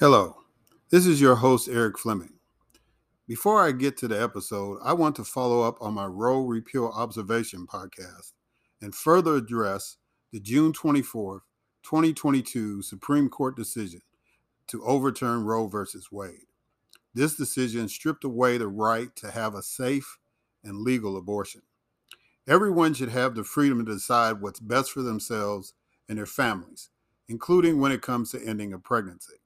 Hello, this is your host, Erik Fleming. Before I get to the episode, I want to follow up on my Roe Repeal Observation podcast and further address the June 24th, 2022 Supreme Court decision to overturn Roe v. Wade. This decision stripped away the right to have a safe and legal abortion. Everyone should have the freedom to decide what's best for themselves and their families, including when it comes to ending a pregnancy.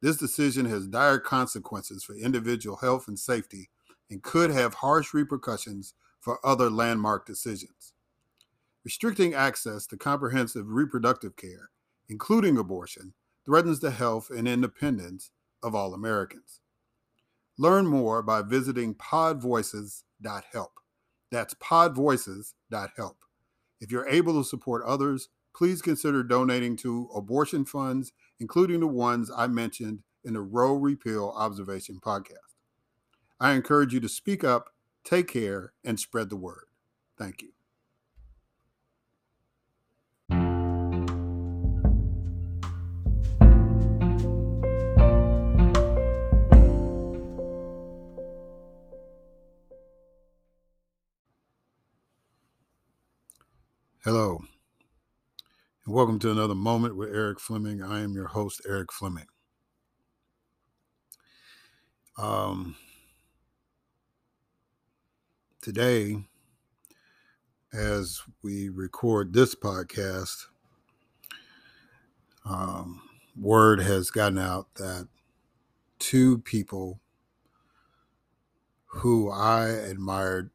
This decision has dire consequences for individual health and safety and could have harsh repercussions for other landmark decisions. Restricting access to comprehensive reproductive care, including abortion, threatens the health and independence of all Americans. Learn more by visiting podvoices.help. That's podvoices.help. If you're able to support others, please consider donating to abortion funds, including the ones I mentioned in the Roe Repeal Observation podcast. I encourage you to speak up, take care, and spread the word. Thank you. Hello, welcome to another moment with Erik Fleming. I am your host, Erik Fleming. Um, today, as we record this podcast, um, word has gotten out that two people who I admired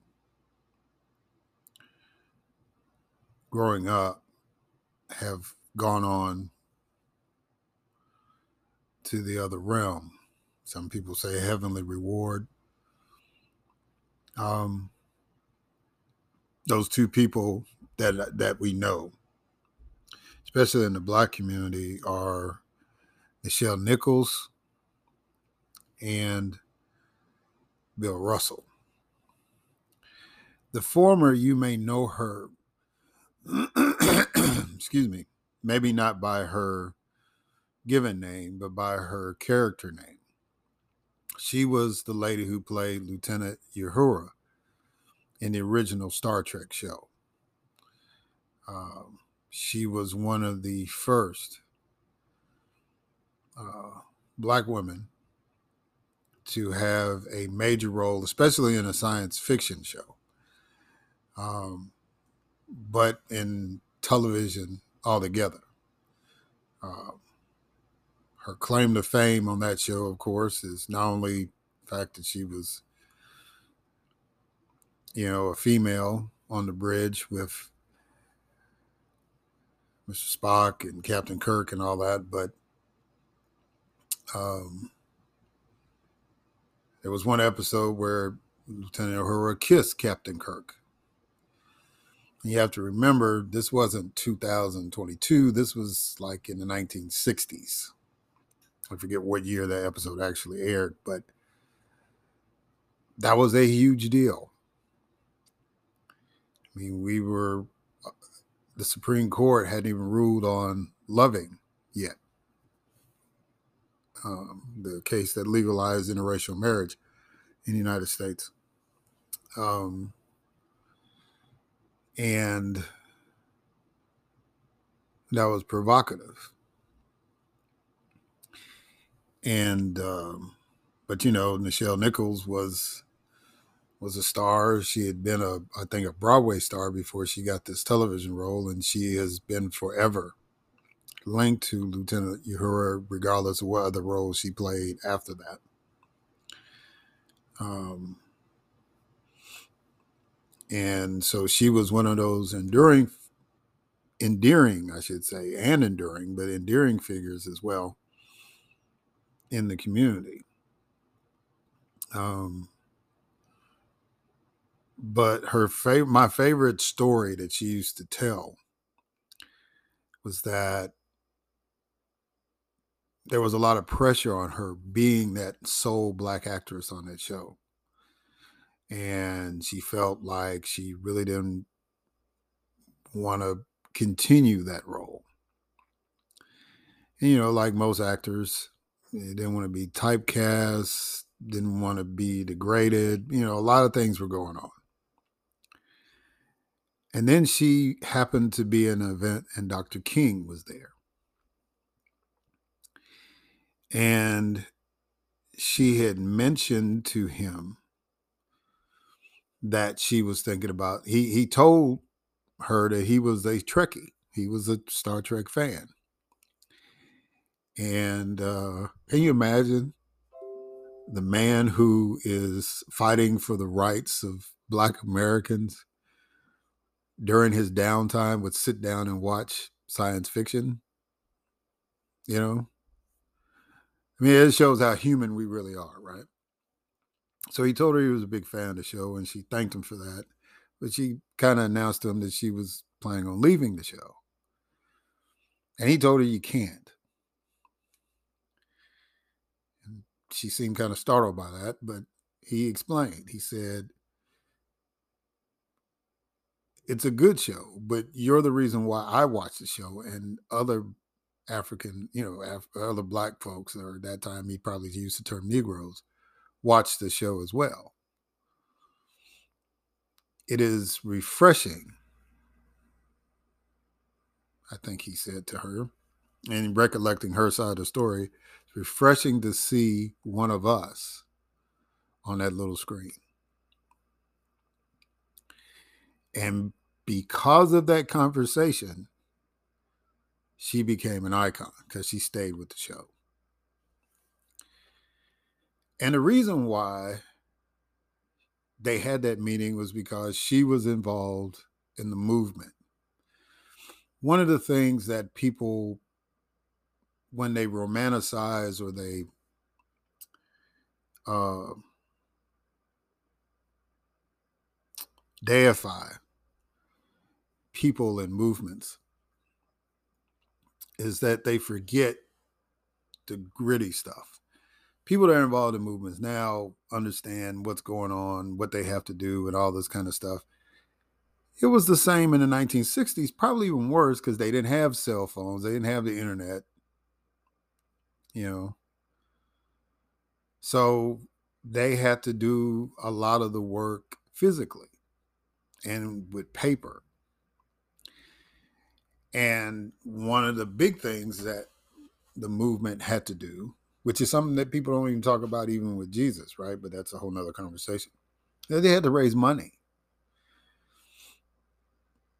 growing up have gone on to the other realm. Some people say heavenly reward. Um, those two people that that we know, especially in the black community, are Nichelle Nichols and Bill Russell. The former, you may know her excuse me, maybe not by her given name, but by her character name. She was the lady who played Lieutenant Uhura in the original Star Trek show. Um, she was one of the first uh, black women to have a major role, especially in a science fiction show. Um, but in television altogether. Uh, her claim to fame on that show, of course, is not only the fact that she was, you know, a female on the bridge with Mr. Spock and Captain Kirk and all that, but um, there was one episode where Lieutenant Uhura kissed Captain Kirk. You have to remember this wasn't 2022. This was like in the 1960s. I forget what year that episode actually aired, but that was a huge deal. I mean, we were, uh, the Supreme Court hadn't even ruled on loving yet. Um, the case that legalized interracial marriage in the United States. Um, and that was provocative. And um, but you know, Nichelle Nichols was was a star. She had been a I think a Broadway star before she got this television role, and she has been forever linked to Lieutenant Uhura, regardless of what other roles she played after that. Um, and so she was one of those enduring endearing i should say and enduring but endearing figures as well in the community. Um but her favorite my favorite story that she used to tell was that there was a lot of pressure on her being that sole black actress on that show and she felt like she really didn't want to continue that role. And, you know, like most actors, He didn't want to be typecast, didn't want to be degraded. You know, a lot of things were going on. And then she happened to be in an event, and Dr. King was there. And she had mentioned to him that she was thinking about he he told her that he was a Trekkie. He was a Star Trek fan. And uh, can you imagine the man who is fighting for the rights of Black Americans during his downtime would sit down and watch science fiction? You know, I mean, it shows how human we really are, right? So he told her he was a big fan of the show and she thanked him for that. But she kind of announced to him that she was planning on leaving the show. And he told her, You can't. And she seemed kind of startled by that, but he explained. He said, It's a good show, but you're the reason why I watch the show and other African, you know, Af- other black folks, or at that time he probably used the term Negroes, watch the show as well. It is refreshing, I think he said to her, and recollecting her side of the story, it's refreshing to see one of us on that little screen. And because of that conversation, she became an icon because she stayed with the show. And the reason why they had that meeting was because she was involved in the movement. One of the things that people, when they romanticize or they uh, deify people and movements, is that they forget the gritty stuff. People that are involved in movements now understand what's going on, what they have to do, and all this kind of stuff. It was the same in the 1960s, probably even worse because they didn't have cell phones, they didn't have the internet, you know. So they had to do a lot of the work physically and with paper and one of the big things that the movement had to do, which is something that people don't even talk about even with Jesus, right? But that's a whole nother conversation. They had to raise money.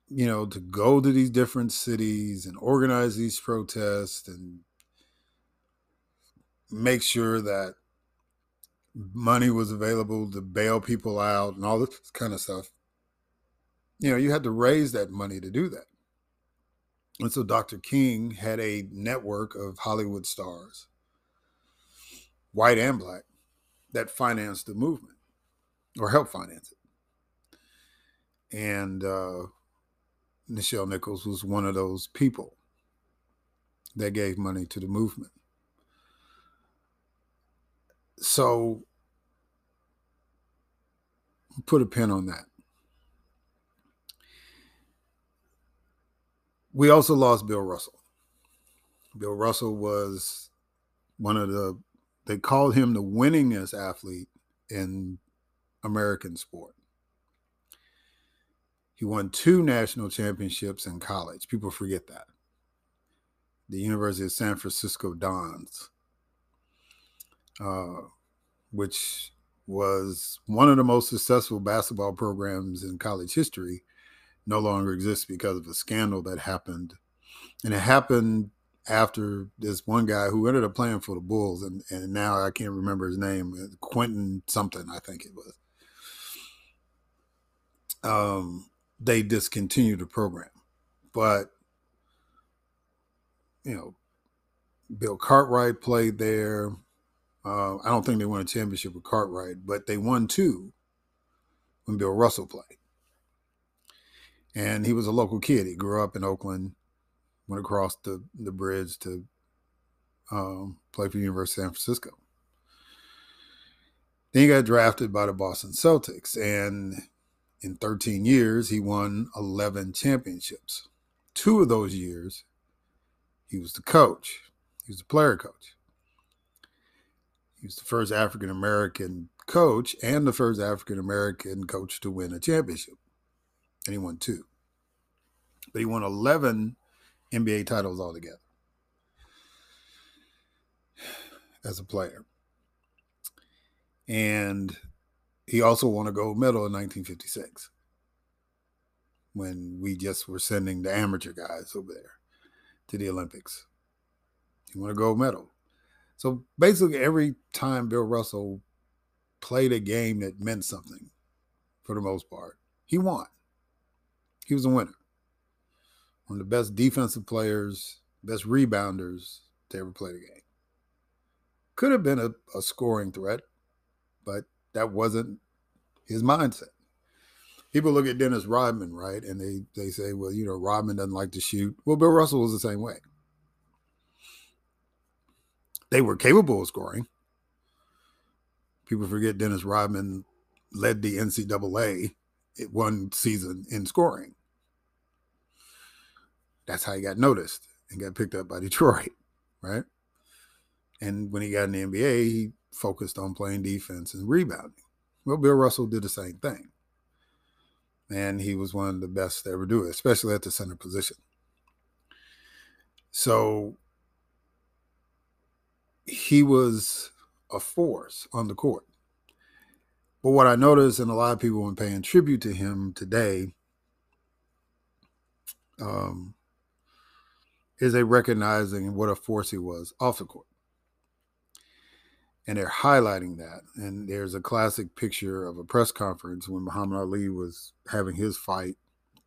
You know, to go to these different cities and organize these protests and make sure that money was available to bail people out and all this kind of stuff. You know, you had to raise that money to do that. And so Dr. King had a network of Hollywood stars, white and black, that financed the movement or helped finance it. And uh, Nichelle Nichols was one of those people that gave money to the movement. So put a pin on that. we also lost Bill Russell. Bill Russell was one of the they called him the winningest athlete in American sport. He won two national championships in college. People forget that. The University of San Francisco Dons, uh, which was one of the most successful basketball programs in college history, no longer exists because of a scandal that happened. And it happened after this one guy who ended up playing for the Bulls, and, and now I can't remember his name, uh, Quentin something, I think it was. Um, they discontinued the program. But, you know, Bill Cartwright played there. Uh, I don't think they won a championship with Cartwright, but they won two when Bill Russell played and he was a local kid. He grew up in Oakland, went across the, the bridge to um, play for the University of San Francisco. Then he got drafted by the Boston Celtics, and in 13 years, he won 11 championships. Two of those years, he was the coach, he was the player coach. He was the first African American coach and the first African American coach to win a championship. And he won two. But he won 11 NBA titles altogether as a player. And he also won a gold medal in 1956 when we just were sending the amateur guys over there to the Olympics. He won a gold medal. So basically, every time Bill Russell played a game that meant something, for the most part, he won. He was a winner. One of the best defensive players, best rebounders to ever play the game. Could have been a, a scoring threat, but that wasn't his mindset. People look at Dennis Rodman, right? And they, they say, well, you know, Rodman doesn't like to shoot. Well, Bill Russell was the same way. They were capable of scoring. People forget Dennis Rodman led the NCAA one season in scoring. That's how he got noticed and got picked up by Detroit, right? And when he got in the NBA, he focused on playing defense and rebounding. Well, Bill Russell did the same thing. And he was one of the best to ever do it, especially at the center position. So he was a force on the court. But what I noticed, and a lot of people when paying tribute to him today, um, is they recognizing what a force he was off the court. And they're highlighting that. And there's a classic picture of a press conference when Muhammad Ali was having his fight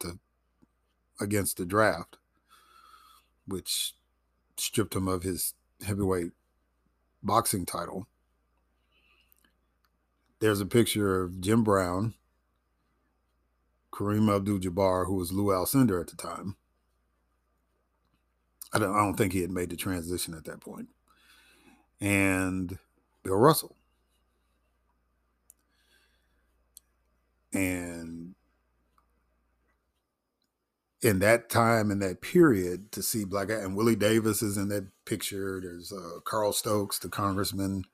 to, against the draft, which stripped him of his heavyweight boxing title. There's a picture of Jim Brown, Kareem Abdul Jabbar, who was Lou Alcindor at the time. I don't, I don't think he had made the transition at that point. And Bill Russell. And in that time in that period to see black and Willie Davis is in that picture. There's uh, Carl Stokes, the congressman,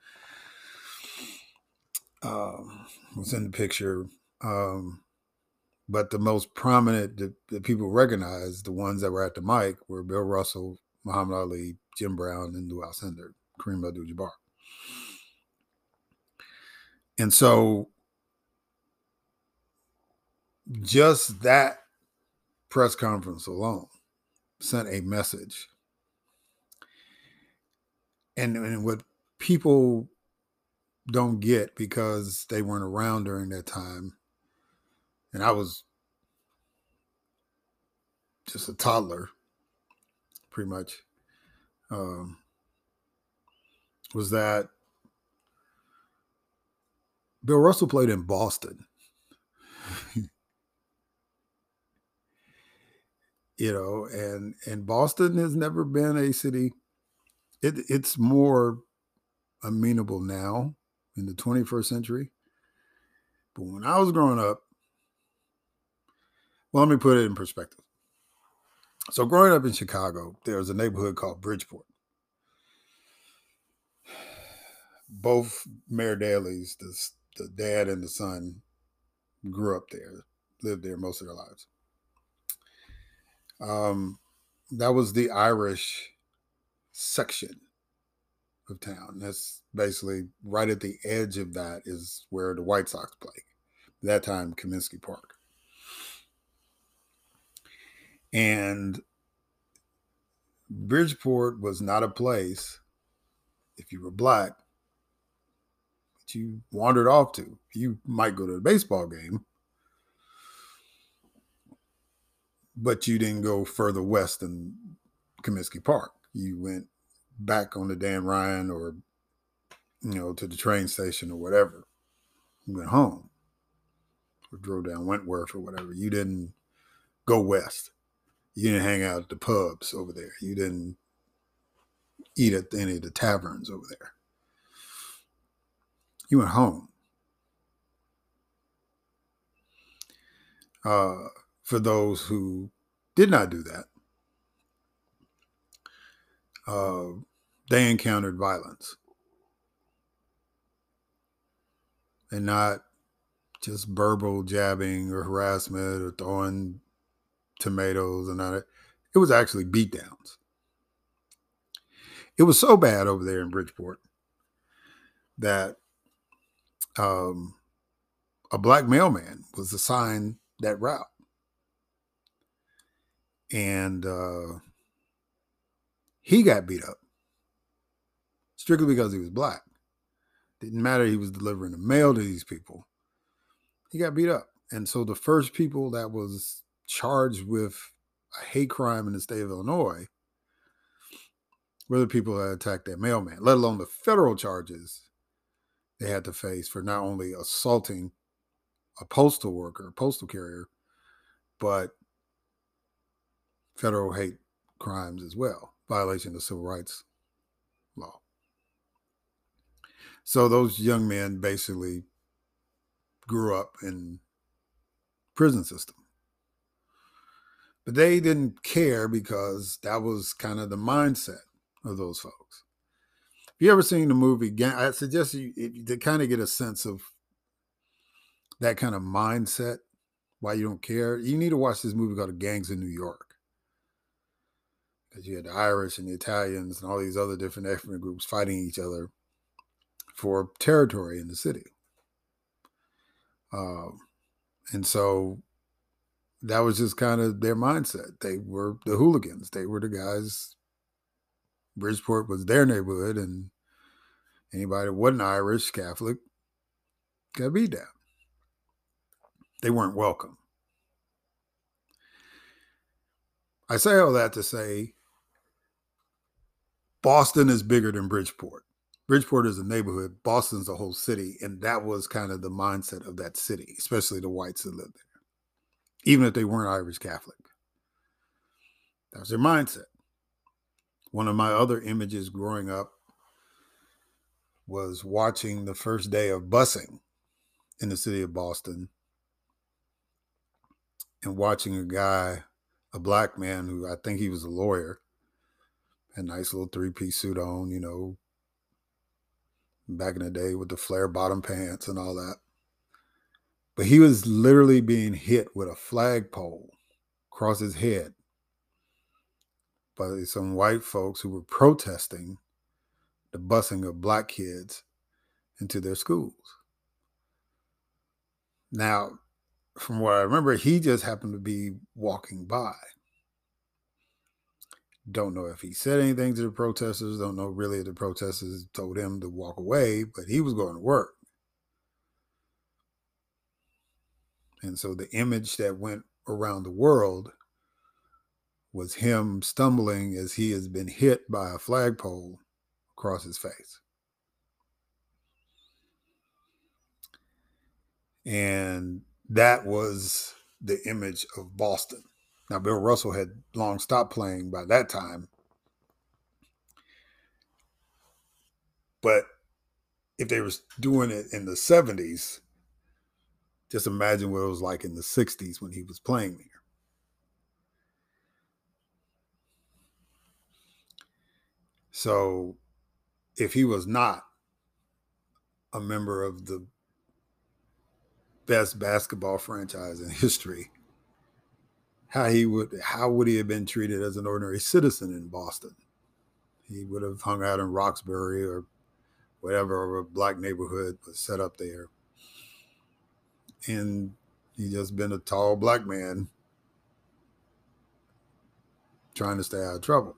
um, was in the picture. Um, but the most prominent that, that people recognize, the ones that were at the mic, were Bill Russell, Muhammad Ali, Jim Brown, and Lou Alcindor, Kareem Abdul-Jabbar. And so just that press conference alone sent a message. And, and what people don't get because they weren't around during that time, and I was just a toddler, pretty much, um, was that Bill Russell played in Boston. you know, and and Boston has never been a city. It it's more amenable now in the 21st century. But when I was growing up, well, let me put it in perspective. So, growing up in Chicago, there was a neighborhood called Bridgeport. Both Mayor Daley's, the, the dad and the son, grew up there, lived there most of their lives. Um, that was the Irish section of town. That's basically right at the edge of that is where the White Sox play. That time, Comiskey Park. And Bridgeport was not a place, if you were black, that you wandered off to. You might go to a baseball game, but you didn't go further west than Comiskey Park. You went back on the Dan Ryan or you know to the train station or whatever. You went home or drove down Wentworth or whatever. You didn't go west. You didn't hang out at the pubs over there. You didn't eat at any of the taverns over there. You went home. Uh, for those who did not do that, uh, they encountered violence. and not just verbal jabbing or harassment or throwing tomatoes and all that. It was actually beatdowns. It was so bad over there in Bridgeport that um, a black mailman was assigned that route. And uh, he got beat up strictly because he was black. Didn't matter he was delivering the mail to these people. He got beat up. And so the first people that was charged with a hate crime in the state of Illinois were the people that attacked that mailman, let alone the federal charges they had to face for not only assaulting a postal worker, a postal carrier, but federal hate crimes as well, violation of civil rights law. So those young men basically grew up in prison system. But they didn't care because that was kind of the mindset of those folks. If you ever seen the movie, I suggest you to kind of get a sense of that kind of mindset, why you don't care. You need to watch this movie called Gangs in New York. Because you had the Irish and the Italians and all these other different ethnic groups fighting each other for territory in the city. Um, and so that was just kind of their mindset. They were the hooligans. They were the guys. Bridgeport was their neighborhood, and anybody that wasn't Irish Catholic got beat down. They weren't welcome. I say all that to say Boston is bigger than Bridgeport. Bridgeport is a neighborhood, Boston's a whole city, and that was kind of the mindset of that city, especially the whites that lived there, even if they weren't Irish Catholic. That was their mindset. One of my other images growing up was watching the first day of busing in the city of Boston and watching a guy, a black man who I think he was a lawyer, a nice little three piece suit on, you know, back in the day with the flare bottom pants and all that. But he was literally being hit with a flagpole across his head by some white folks who were protesting the busing of black kids into their schools. Now, from what I remember, he just happened to be walking by. Don't know if he said anything to the protesters. Don't know really if the protesters told him to walk away, but he was going to work. And so the image that went around the world was him stumbling as he has been hit by a flagpole across his face. And that was the image of Boston. Now, Bill Russell had long stopped playing by that time. But if they were doing it in the 70s, just imagine what it was like in the 60s when he was playing there. So if he was not a member of the best basketball franchise in history, how he would how would he have been treated as an ordinary citizen in Boston? He would have hung out in Roxbury or whatever a black neighborhood was set up there. And he just been a tall black man trying to stay out of trouble.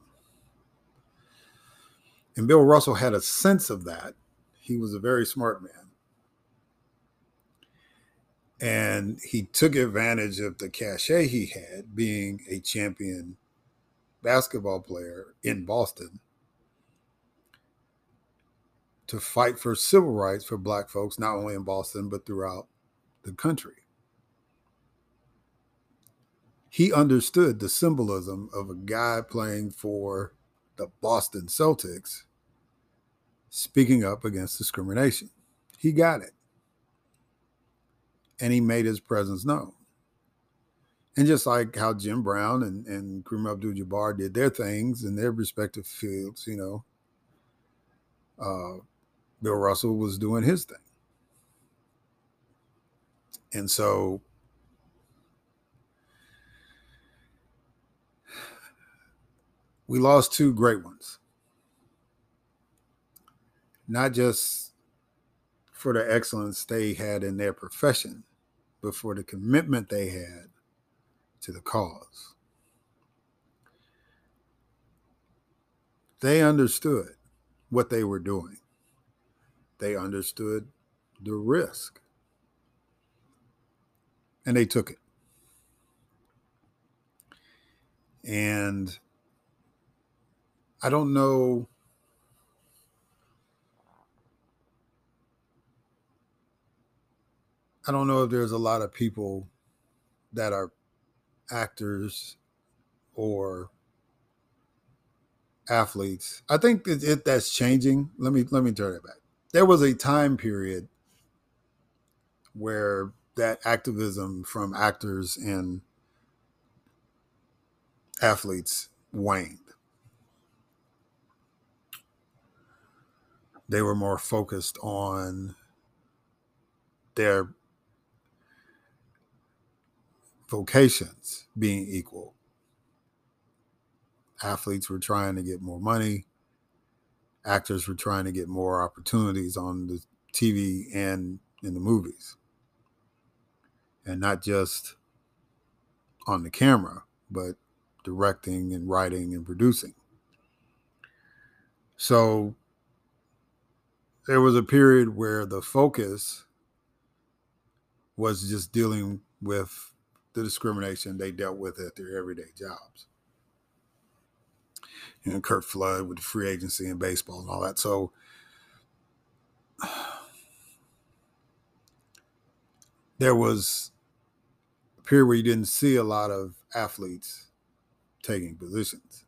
And Bill Russell had a sense of that. He was a very smart man and he took advantage of the cachet he had being a champion basketball player in Boston to fight for civil rights for black folks not only in Boston but throughout the country. He understood the symbolism of a guy playing for the Boston Celtics speaking up against discrimination. He got it and he made his presence known. And just like how Jim Brown and, and Kareem Abdul Jabbar did their things in their respective fields, you know, uh, Bill Russell was doing his thing. And so we lost two great ones. Not just for the excellence they had in their profession, but for the commitment they had to the cause. They understood what they were doing, they understood the risk, and they took it. And I don't know. I don't know if there's a lot of people that are actors or athletes. I think that it, that's changing. Let me let me turn it back. There was a time period where that activism from actors and athletes waned. They were more focused on their vocations being equal. Athletes were trying to get more money. Actors were trying to get more opportunities on the TV and in the movies. And not just on the camera, but directing and writing and producing. So there was a period where the focus was just dealing with the discrimination they dealt with at their everyday jobs. You know, Curt Flood with the free agency in baseball and all that. So there was a period where you didn't see a lot of athletes taking positions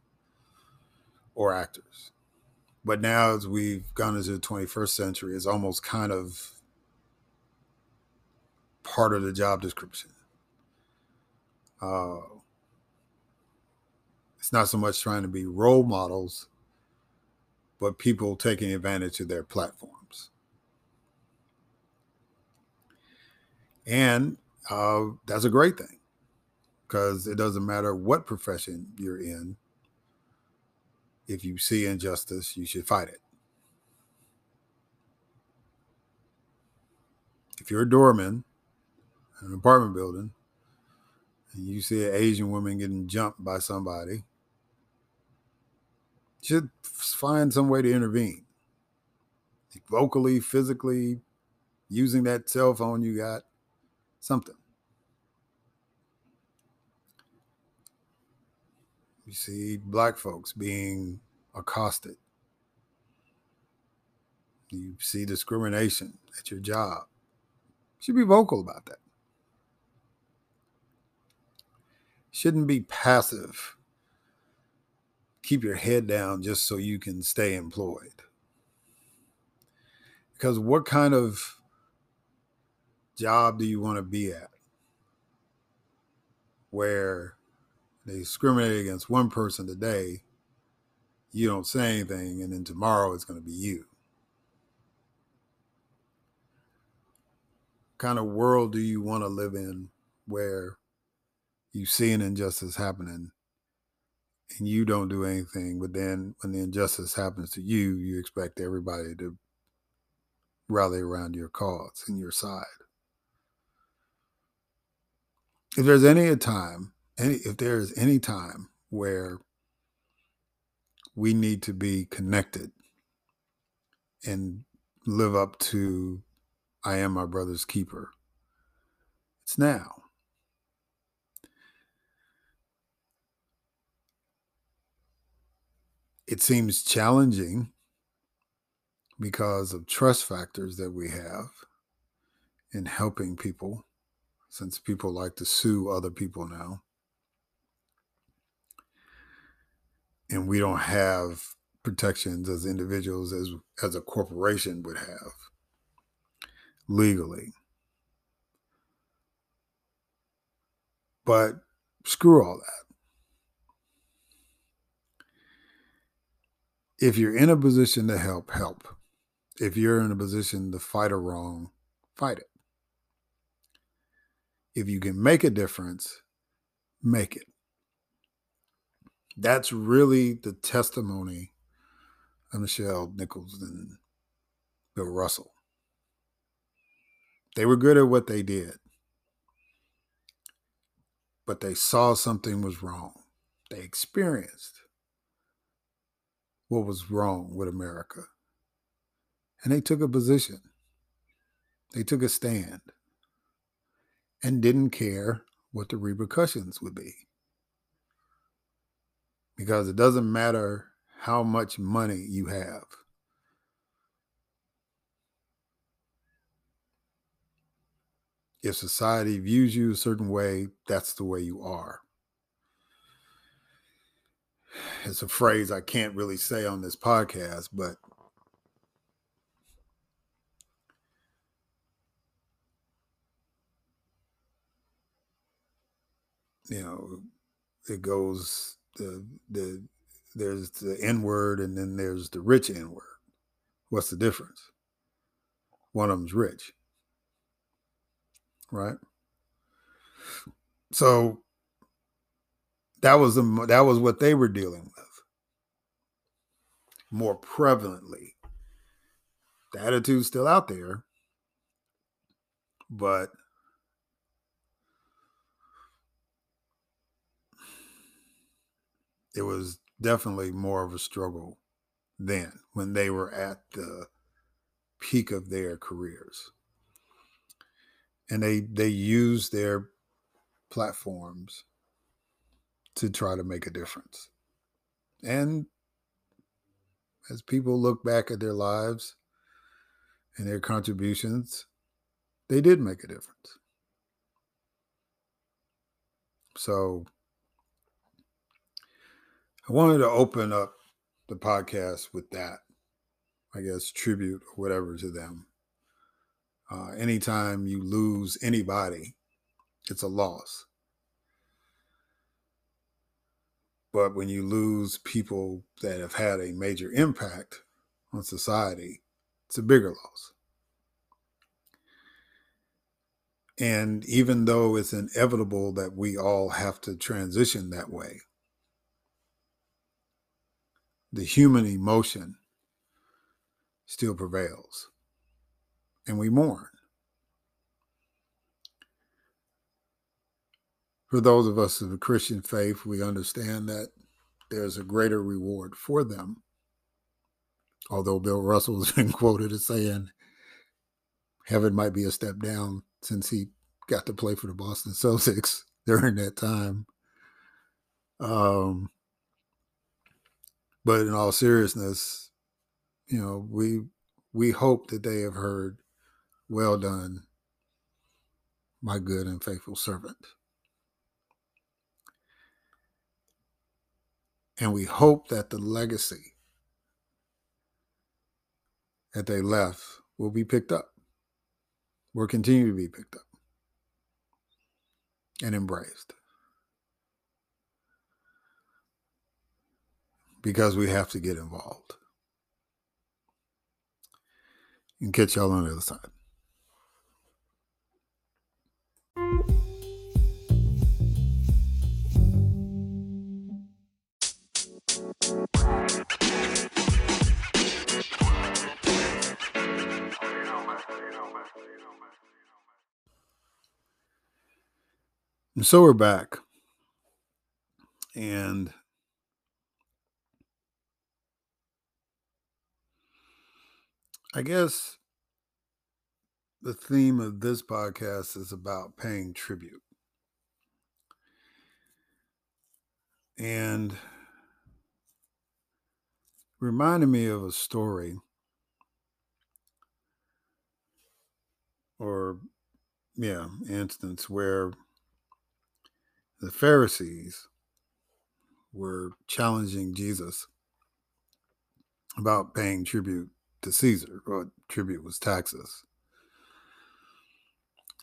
or actors. But now, as we've gone into the 21st century, it's almost kind of part of the job description. Uh, it's not so much trying to be role models, but people taking advantage of their platforms. And uh, that's a great thing because it doesn't matter what profession you're in. If you see injustice, you should fight it. If you're a doorman in an apartment building and you see an Asian woman getting jumped by somebody, should find some way to intervene. Vocally, physically, using that cell phone you got, something. You see black folks being accosted. You see discrimination at your job. You should be vocal about that. Shouldn't be passive. Keep your head down just so you can stay employed. Because what kind of job do you want to be at where they discriminate against one person today, you don't say anything, and then tomorrow it's going to be you. Kind of world do you want to live in where you see an injustice happening and you don't do anything, but then when the injustice happens to you, you expect everybody to rally around your cause and your side. If there's any time any if there is any time where we need to be connected and live up to I am my brother's keeper. It's now. It seems challenging because of trust factors that we have in helping people, since people like to sue other people now. and we don't have protections as individuals as as a corporation would have legally. But screw all that. If you're in a position to help, help. If you're in a position to fight a wrong, fight it. If you can make a difference, make it. That's really the testimony of Nichelle Nichols and Bill Russell. They were good at what they did, but they saw something was wrong. They experienced what was wrong with America. And they took a position, they took a stand, and didn't care what the repercussions would be. Because it doesn't matter how much money you have. If society views you a certain way, that's the way you are. It's a phrase I can't really say on this podcast, but you know, it goes the the there's the N word and then there's the rich N word. What's the difference? One of them's rich, right? So that was the that was what they were dealing with more prevalently. The attitude's still out there, but it was definitely more of a struggle then when they were at the peak of their careers. And they they used their platforms to try to make a difference. And as people look back at their lives and their contributions they did make a difference. So I wanted to open up the podcast with that, I guess, tribute or whatever to them. Uh, anytime you lose anybody, it's a loss. But when you lose people that have had a major impact on society, it's a bigger loss. And even though it's inevitable that we all have to transition that way, the human emotion still prevails. And we mourn. For those of us of the Christian faith, we understand that there's a greater reward for them. Although Bill Russell has been quoted as saying heaven might be a step down since he got to play for the Boston Celtics during that time. Um, but in all seriousness, you know, we we hope that they have heard, well done, my good and faithful servant. And we hope that the legacy that they left will be picked up, will continue to be picked up and embraced. Because we have to get involved. And catch y'all on the other side. And so we're back. And I guess the theme of this podcast is about paying tribute. And reminded me of a story or yeah, instance where the Pharisees were challenging Jesus about paying tribute to Caesar, or tribute was taxes.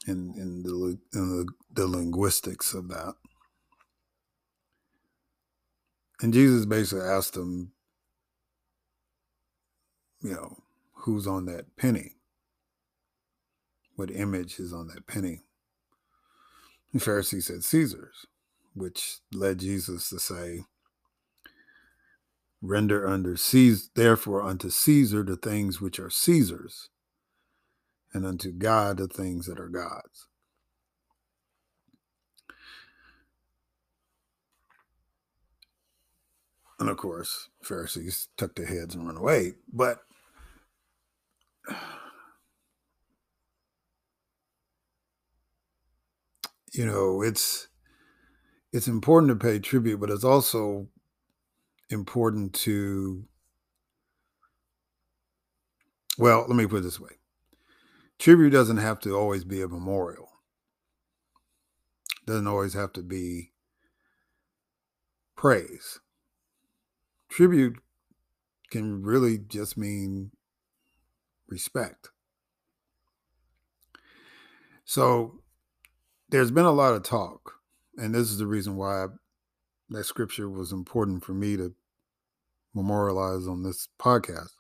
In in the in the, the linguistics of that. And Jesus basically asked them, you know, who's on that penny? What image is on that penny? The Pharisees said Caesar's, which led Jesus to say, Render under Caesar, therefore unto Caesar the things which are Caesar's, and unto God the things that are God's. And of course, Pharisees tuck their heads and run away. But you know, it's it's important to pay tribute, but it's also important to well, let me put it this way. Tribute doesn't have to always be a memorial. Doesn't always have to be praise. Tribute can really just mean respect. So there's been a lot of talk, and this is the reason why I, that scripture was important for me to memorialize on this podcast.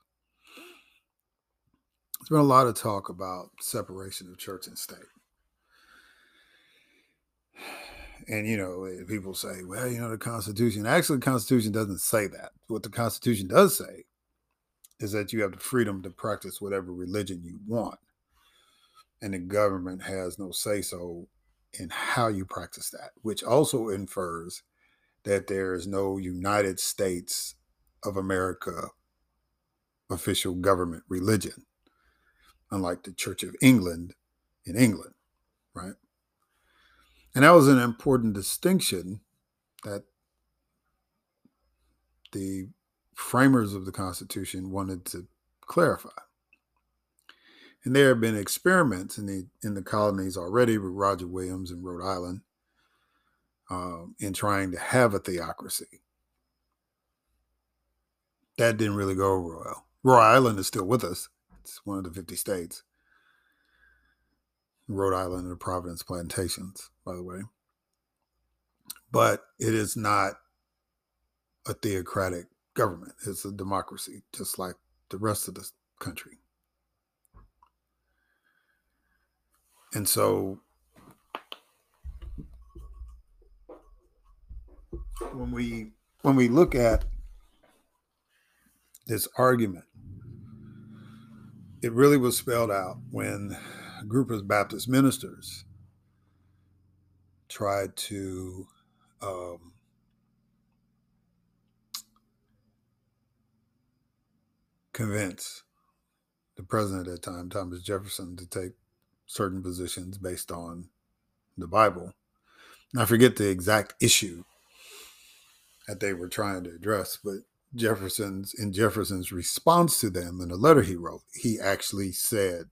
There's been a lot of talk about separation of church and state. And, you know, eh, people say, well, you know, the Constitution, actually, the Constitution doesn't say that. What the Constitution does say is that you have the freedom to practice whatever religion you want. And the government has no say so in how you practice that, which also infers that there is no United States of America official government religion, unlike the Church of England in England, right? And that was an important distinction that the framers of the Constitution wanted to clarify. And there have been experiments in the in the colonies already with Roger Williams in Rhode Island um, in trying to have a theocracy. That didn't really go over well. Rhode Island is still with us. It's one of the 50 states. Rhode Island and the Providence Plantations, by the way. But it is not a theocratic government. It's a democracy, just like the rest of the country. And so when we when we look at this argument, it really was spelled out when a group of Baptist ministers tried to um, convince the president at that time, Thomas Jefferson, to take certain positions based on the Bible. And I forget the exact issue that they were trying to address, but Jefferson's in Jefferson's response to them in a letter he wrote, he actually said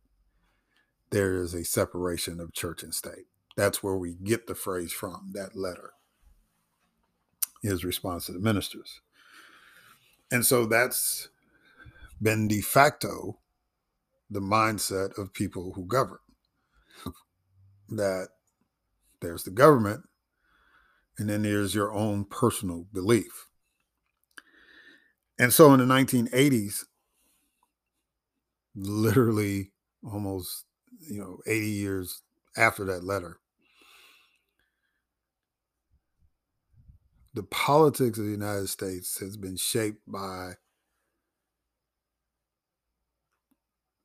there is a separation of church and state. That's where we get the phrase from, that letter. His response to the ministers. And so that's been de facto the mindset of people who govern that there's the government and then there's your own personal belief. And so in the 1980s, literally almost, you know, 80 years after that letter, the politics of the United States has been shaped by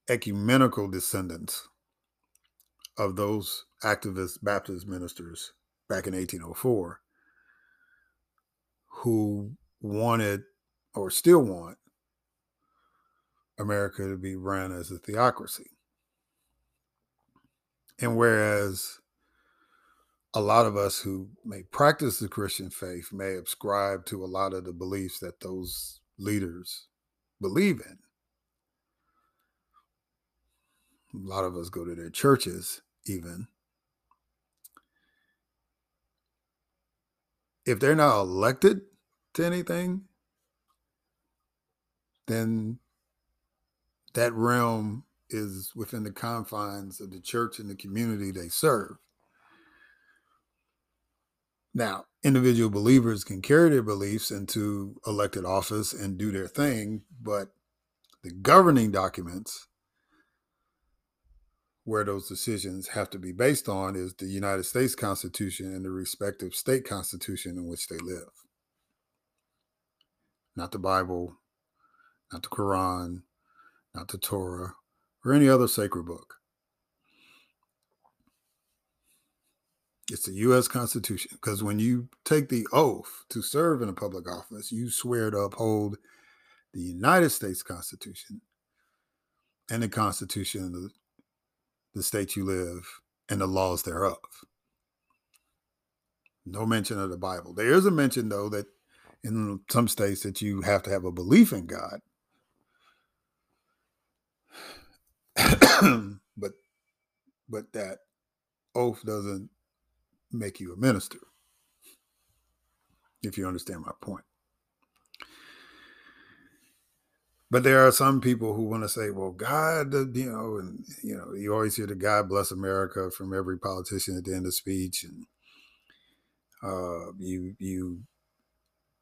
ecumenical descendants of those activist Baptist ministers back in 1804 who wanted or still want America to be run as a theocracy. And whereas a lot of us who may practice the Christian faith may ascribe to a lot of the beliefs that those leaders believe in, a lot of us go to their churches even if they're not elected to anything then that realm is within the confines of the church and the community they serve now individual believers can carry their beliefs into elected office and do their thing but the governing documents where those decisions have to be based on is the United States Constitution and the respective state constitution in which they live. Not the Bible, not the Quran, not the Torah, or any other sacred book. It's the U.S. Constitution. Because when you take the oath to serve in a public office, you swear to uphold the United States Constitution and the Constitution of the, the state you live and the laws thereof. No mention of the Bible. There is a mention, though, that in some states that you have to have a belief in God. but but that oath doesn't make you a minister. If you understand my point. But there are some people who want to say, well, God, you know, and, you know, you always hear the God bless America from every politician at the end of speech. And uh, you, you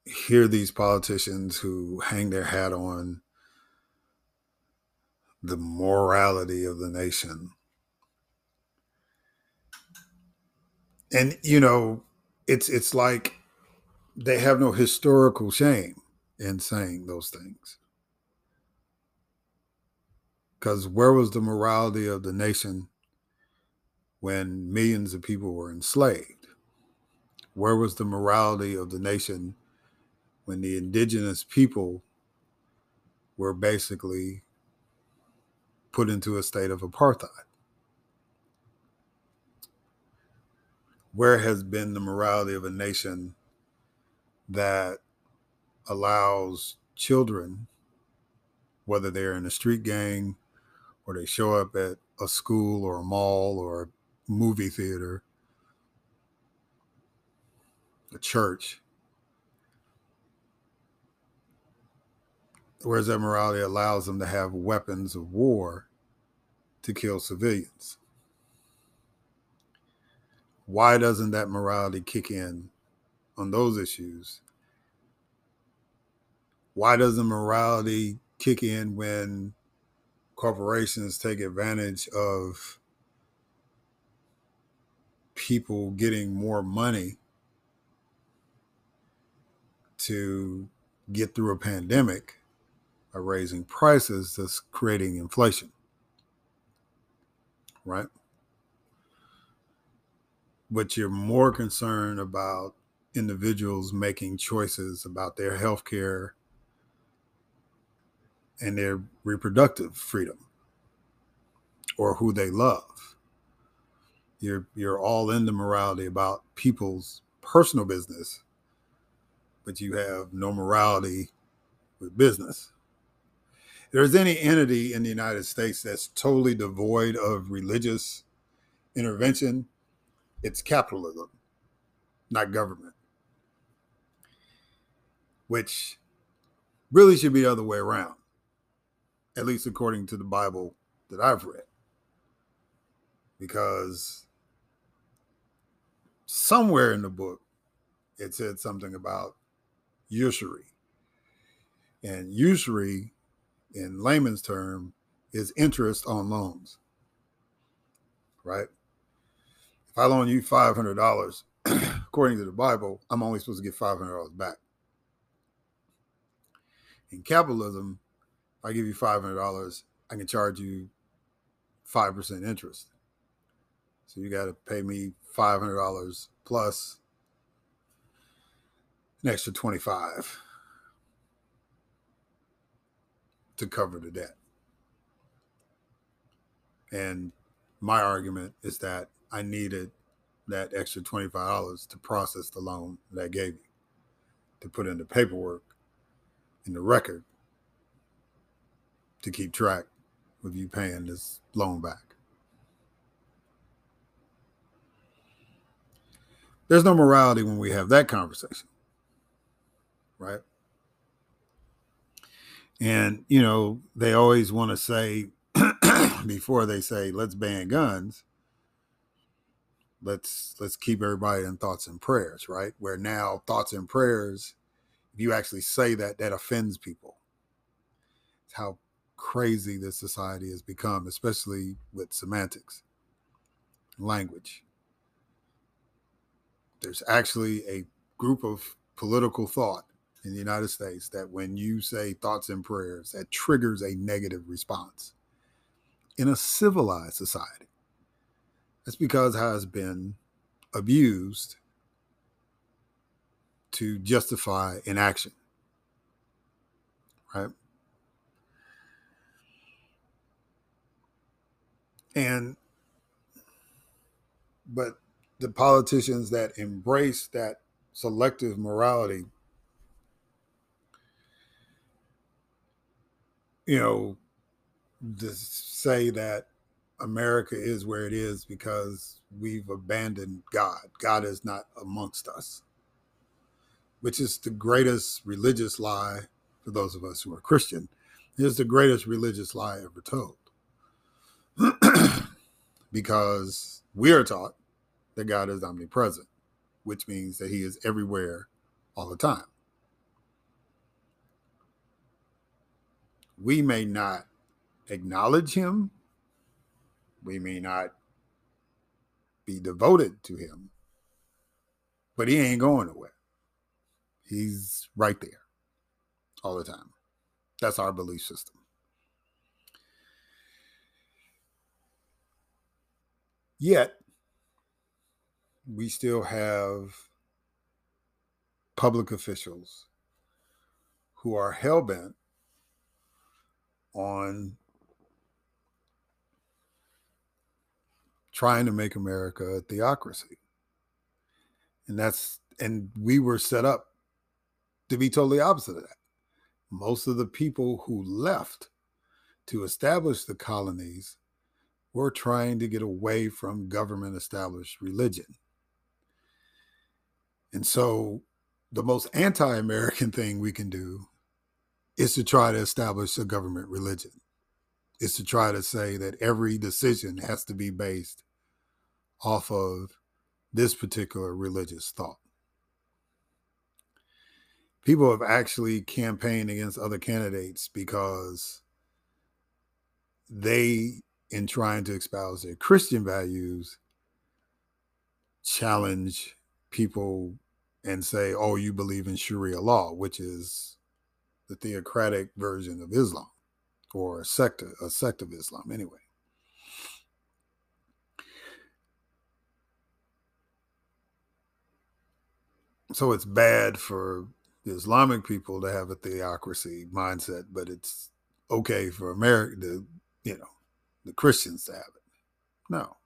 hear these politicians who hang their hat on the morality of the nation. And, you know, it's it's like they have no historical shame in saying those things. Because where was the morality of the nation when millions of people were enslaved? Where was the morality of the nation when the indigenous people were basically put into a state of apartheid? Where has been the morality of a nation that allows children, whether they're in a street gang or they show up at a school or a mall or a movie theater, a church. Whereas morality allows them to have weapons of war to kill civilians. Why doesn't that morality kick in on those issues? Why doesn't morality kick in when corporations take advantage of people getting more money to get through a pandemic by raising prices that's creating inflation right but you're more concerned about individuals making choices about their health care and their reproductive freedom or who they love. You're you're all into morality about people's personal business, but you have no morality with business. There's any entity in the United States that's totally devoid of religious intervention, it's capitalism, not government. Which really should be the other way around at least according to the Bible that I've read. Because somewhere in the book, it said something about usury. And usury, in layman's term is interest on loans right? If i loan you $500 according to the bible i'm only supposed to get $500 back. In capitalism if i give you $500 i can charge you 5% interest. So you got to pay me $500 plus an extra 25 to cover the debt. And my argument is that I needed that extra $25 to process the loan that I gave you, to put in the paperwork in the record to keep track of you paying this loan back. There's no morality when we have that conversation, right? And, you know, they always want to say, before they say, let's ban guns, let's let's keep everybody in thoughts and prayers right where now thoughts and prayers if you actually say that that offends people it's how crazy this society has become, especially with semantics, language. There's actually a group of political thought in the United States that when you say thoughts and prayers, that triggers a negative response. In a civilized society, that's because it has been abused to justify inaction. Right? And, but the politicians that embrace that selective morality, you know, to say that America is where it is because we've abandoned God. God is not amongst us, which is the greatest religious lie for those of us who are Christian. It is the greatest religious lie ever told. because we are taught that God is omnipresent, which means that he is everywhere all the time. We may not acknowledge him we may not be devoted to him, but he ain't going nowhere. He's right there all the time. That's our belief system. Yet, we still have public officials who are hell bent on trying to make America a theocracy. And that's, and we were set up to be totally opposite of that. Most of the people who left to establish the colonies were trying to get away from government established religion. And so the most anti American thing we can do is to try to establish a government religion, is to try to say that every decision has to be based off of this particular religious thought. People have actually campaigned against other candidates because they, in trying to espouse their Christian values, challenge people and say, oh, you believe in Sharia law, which is the theocratic version of Islam or a sect, a sect of Islam, anyway. so it's bad for the Islamic people to have a theocracy mindset, but it's okay for America, the you know, the Christians to have it. No.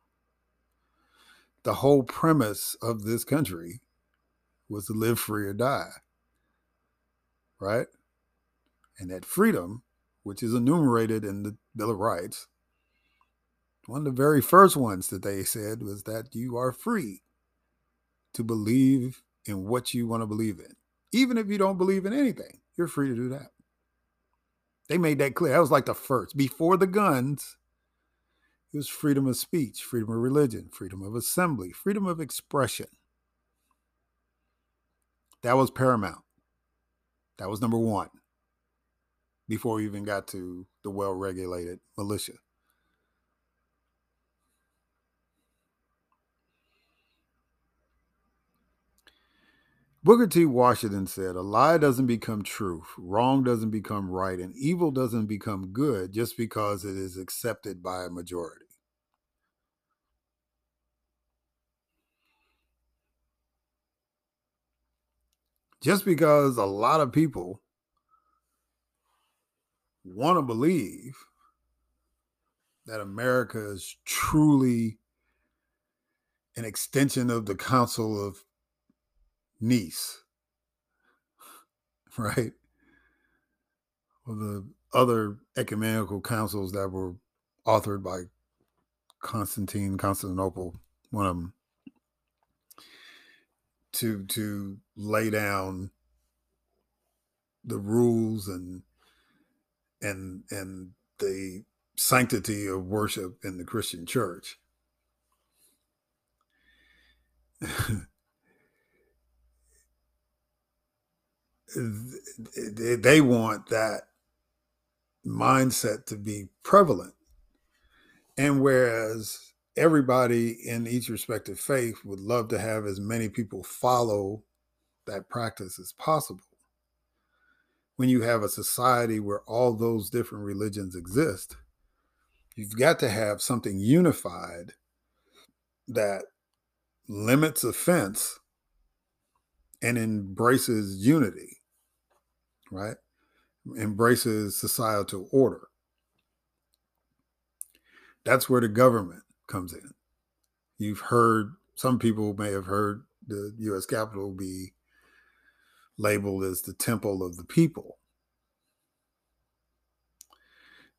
The whole premise of this country was to live free or die. Right? And that freedom, which is enumerated in the Bill of Rights, one of the very first ones that they said was that you are free to believe in what you want to believe in. Even if you don't believe in anything, you're free to do that. They made that clear. That was like the first. Before the guns, it was freedom of speech, freedom of religion, freedom of assembly, freedom of expression. That was paramount. That was number one before we even got to the well regulated militia. Booker T. Washington said, A lie doesn't become truth, wrong doesn't become right, and evil doesn't become good just because it is accepted by a majority. Just because a lot of people want to believe that America is truly an extension of the Council of Nice, right? Or the other ecumenical councils that were authored by Constantine, Constantinople, one of them, to to lay down the rules and and and the sanctity of worship in the Christian church. they want that mindset to be prevalent. And whereas everybody in each respective faith would love to have as many people follow that practice as possible, when you have a society where all those different religions exist, you've got to have something unified that limits offense and embraces unity, right? Embraces societal order. That's where the government comes in. You've heard, some people may have heard the US Capitol be labeled as the temple of the people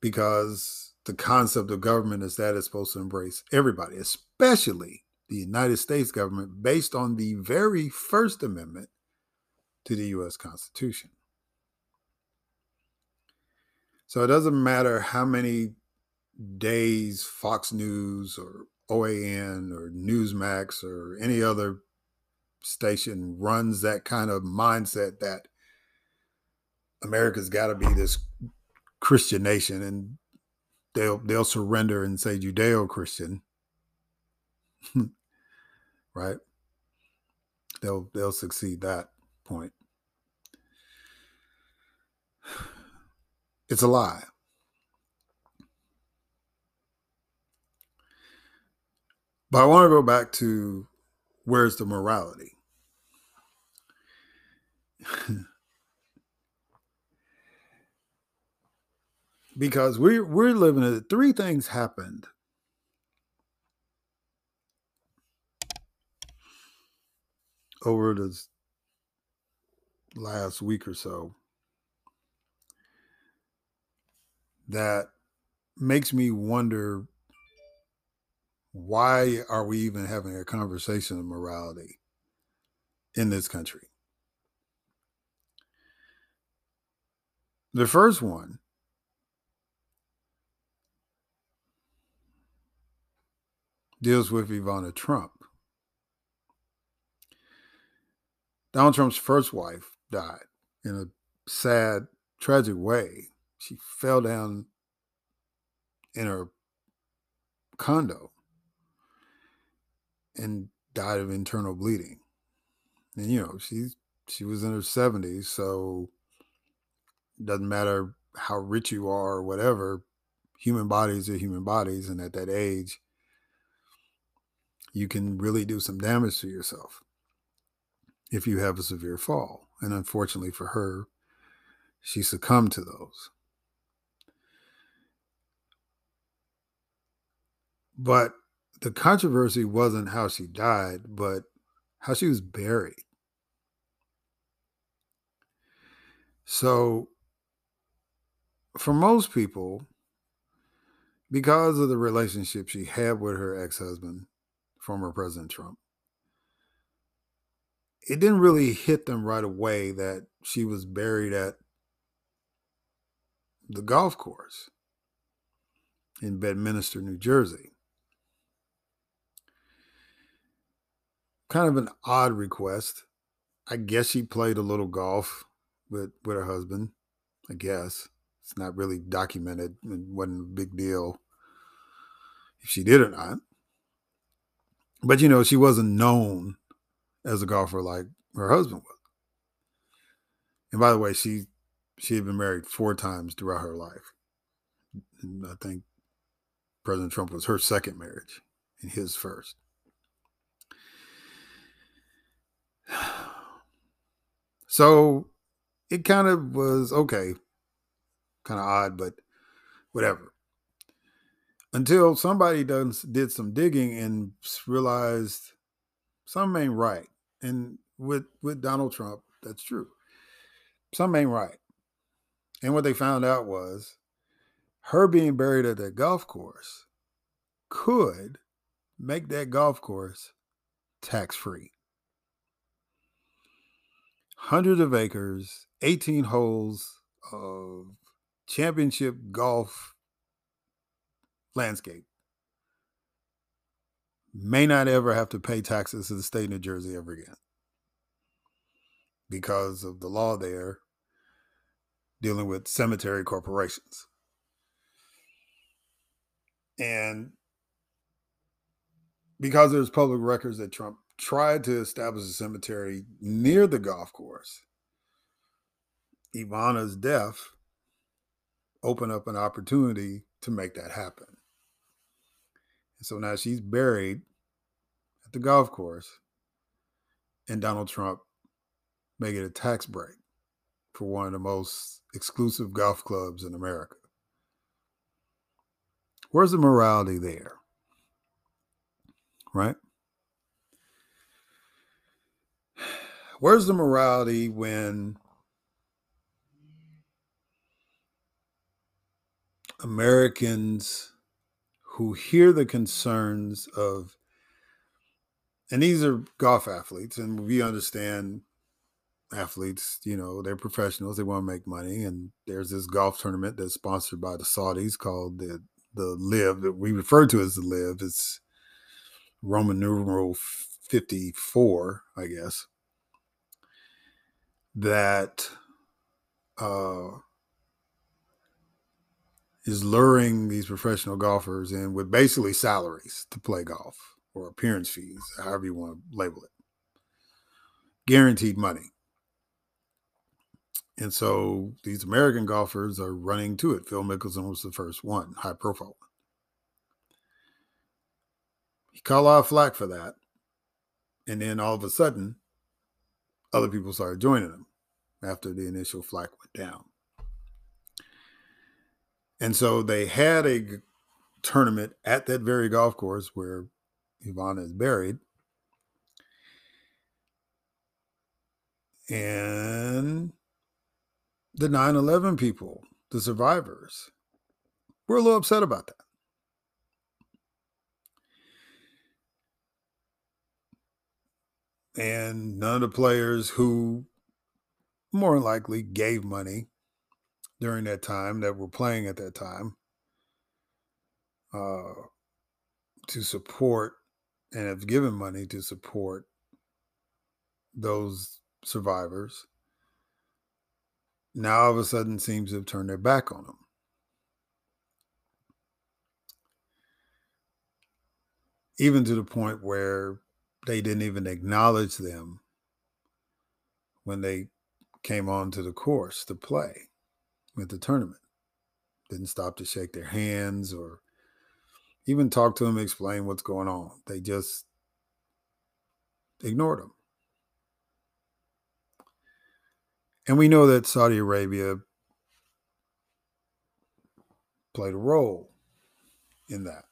because the concept of government is that it's supposed to embrace everybody, especially the United States government, based on the very First Amendment to the U.S. Constitution. So it doesn't matter how many days Fox News or OAN or Newsmax or any other station runs that kind of mindset that America's got to be this Christian nation and they'll they'll surrender and say Judeo-Christian. right? They'll they'll succeed that point. It's a lie. But I want to go back to where's the morality? because we're we're living it. Three things happened over this last week or so that makes me wonder why are we even having a conversation of morality in this country? The first one deals with Ivana Trump. Donald Trump's first wife died in a sad, tragic way. She fell down in her condo and died of internal bleeding. And you know, she's she was in her 70s, so doesn't matter how rich you are or whatever, human bodies are human bodies and at that age you can really do some damage to yourself if you have a severe fall. And unfortunately for her, she succumbed to those. But the controversy wasn't how she died, but how she was buried. So, for most people, because of the relationship she had with her ex husband, former President Trump, it didn't really hit them right away that she was buried at the golf course in Bedminster, New Jersey. Kind of an odd request. I guess she played a little golf with with her husband. I guess it's not really documented. It wasn't a big deal if she did or not. But you know, she wasn't known as a golfer like her husband was. And by the way, she she had been married four times throughout her life. And I think President Trump was her second marriage and his first. So it kind of was okay, kind of odd, but whatever until somebody does did some digging and realized something ain't right. And with with Donald Trump, that's true. Something ain't right. And what they found out was her being buried at that golf course could make that golf course tax free. Hundreds of acres, 18 holes of championship golf landscape may not ever have to pay taxes to the state of New Jersey ever again because of the law there dealing with cemetery corporations. And because there's public records that Trump tried to establish a cemetery near the golf course, Ivana's death opened up an opportunity to make that happen. And so now she's buried at the golf course, and Donald Trump make it a tax break for one of the most exclusive golf clubs in America. Where's the morality there? Right? Where's the morality when Americans who hear the concerns of, and these are golf athletes, and we understand athletes, you know, they're professionals, they want to make money. And there's this golf tournament that's sponsored by the Saudis called the the LIV that we refer to as the Live. It's Roman numeral 54, I guess. That uh, is luring these professional golfers in with basically salaries to play golf or appearance fees, however you want to label it. Guaranteed money. And so these American golfers are running to it. Phil Mickelson was the first one, high profile. He caught a lot of flack for that. And then all of a sudden, other people started joining him after the initial flack went down. And so they had a tournament at that very golf course where Ivana is buried. And the 9 11 people, the survivors, were a little upset about that. And none of the players who more likely gave money during that time that were playing at that time uh, to support and have given money to support those survivors now all of a sudden seems to have turned their back on them. Even to the point where they didn't even acknowledge them when they came onto the course to play with the tournament. Didn't stop to shake their hands or even talk to them, explain what's going on. They just ignored them. And we know that Saudi Arabia played a role in that.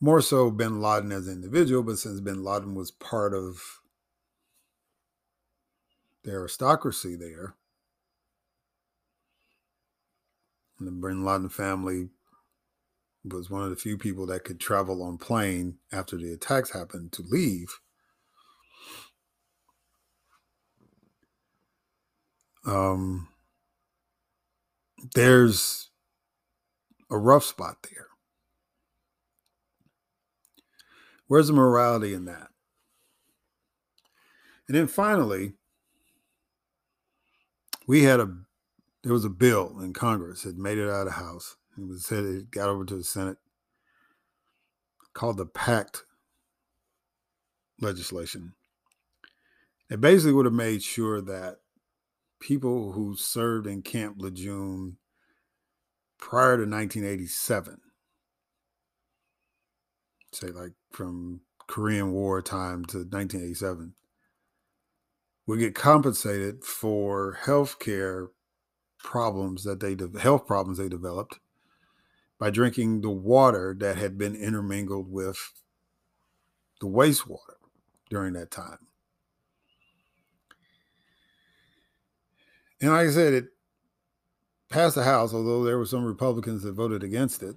More so bin Laden as an individual, but since bin Laden was part of the aristocracy there, and the bin Laden family was one of the few people that could travel on plane after the attacks happened to leave um, there's a rough spot there. Where's the morality in that? And then finally, we had a there was a bill in Congress that made it out of the House. It was said it got over to the Senate called the PACT legislation. It basically would have made sure that people who served in Camp Lejeune prior to 1987, say like from Korean War time to 1987, would get compensated for health care problems that they health problems they developed by drinking the water that had been intermingled with the wastewater during that time. And like I said, it passed the House, although there were some Republicans that voted against it.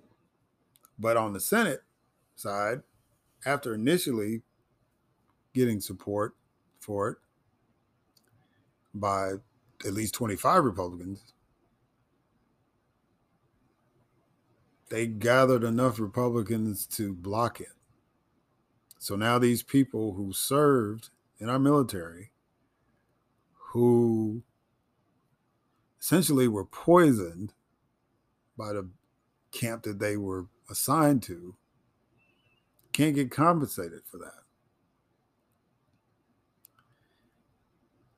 But on the Senate side, after initially getting support for it by at least 25 Republicans, they gathered enough Republicans to block it. So now these people who served in our military, who essentially were poisoned by the camp that they were assigned to can't get compensated for that.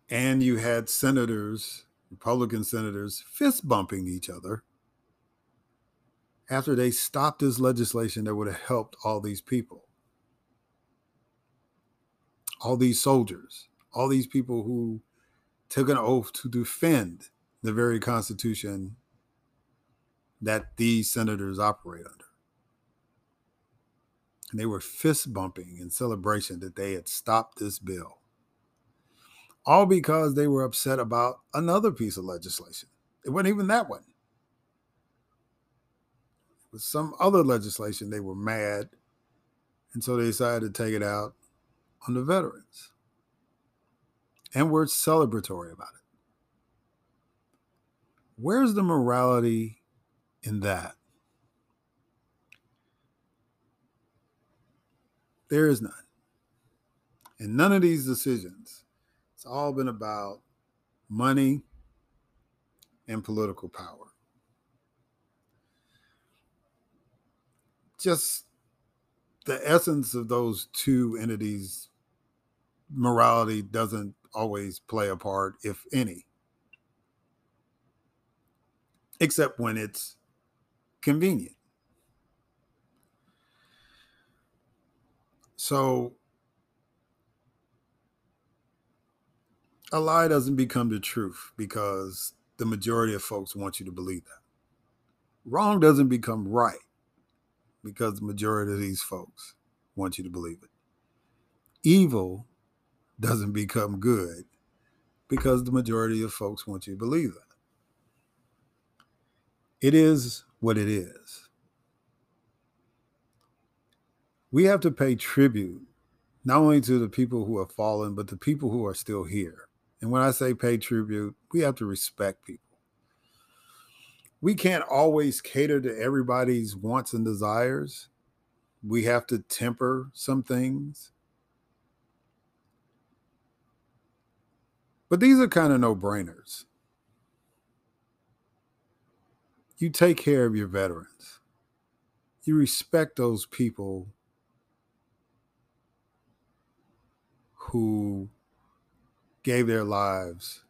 And you had senators, Republican senators, fist bumping each other after they stopped this legislation that would have helped all these people, all these soldiers, all these people who took an oath to defend the very Constitution that these senators operate under. And they were fist bumping in celebration that they had stopped this bill. All because they were upset about another piece of legislation. It wasn't even that one. It was some other legislation. They were mad. And so they decided to take it out on the veterans. And we're celebratory about it. Where's the morality in that? There is none. And none of these decisions, it's all been about money and political power. Just the essence of those two entities, morality doesn't always play a part, if any, except when it's convenient. So a lie doesn't become the truth because the majority of folks want you to believe that. Wrong doesn't become right because the majority of these folks want you to believe it. Evil doesn't become good because the majority of folks want you to believe that. It is what it is. We have to pay tribute not only to the people who have fallen, but the people who are still here. And when I say pay tribute, we have to respect people. We can't always cater to everybody's wants and desires. We have to temper some things. But these are kind of no brainers you take care of your veterans. You respect those people who gave their lives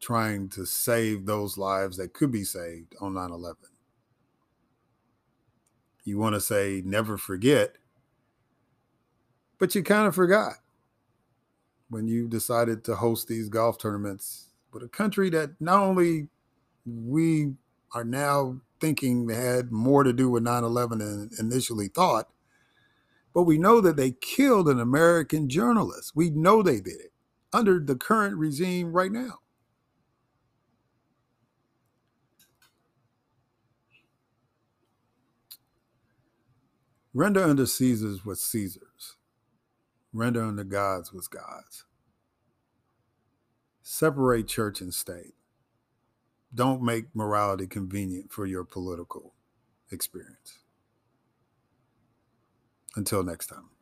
trying to save those lives that could be saved on 9 11. You want to say never forget, but you kind of forgot when you decided to host these golf tournaments with a country that not only we are now thinking had more to do with 9 11 than initially thought. But we know that they killed an American journalist. We know they did it under the current regime right now. Render unto Caesar's what Caesar's. Render unto God's was God's. Separate church and state don't make morality convenient for your political experience. Until next time.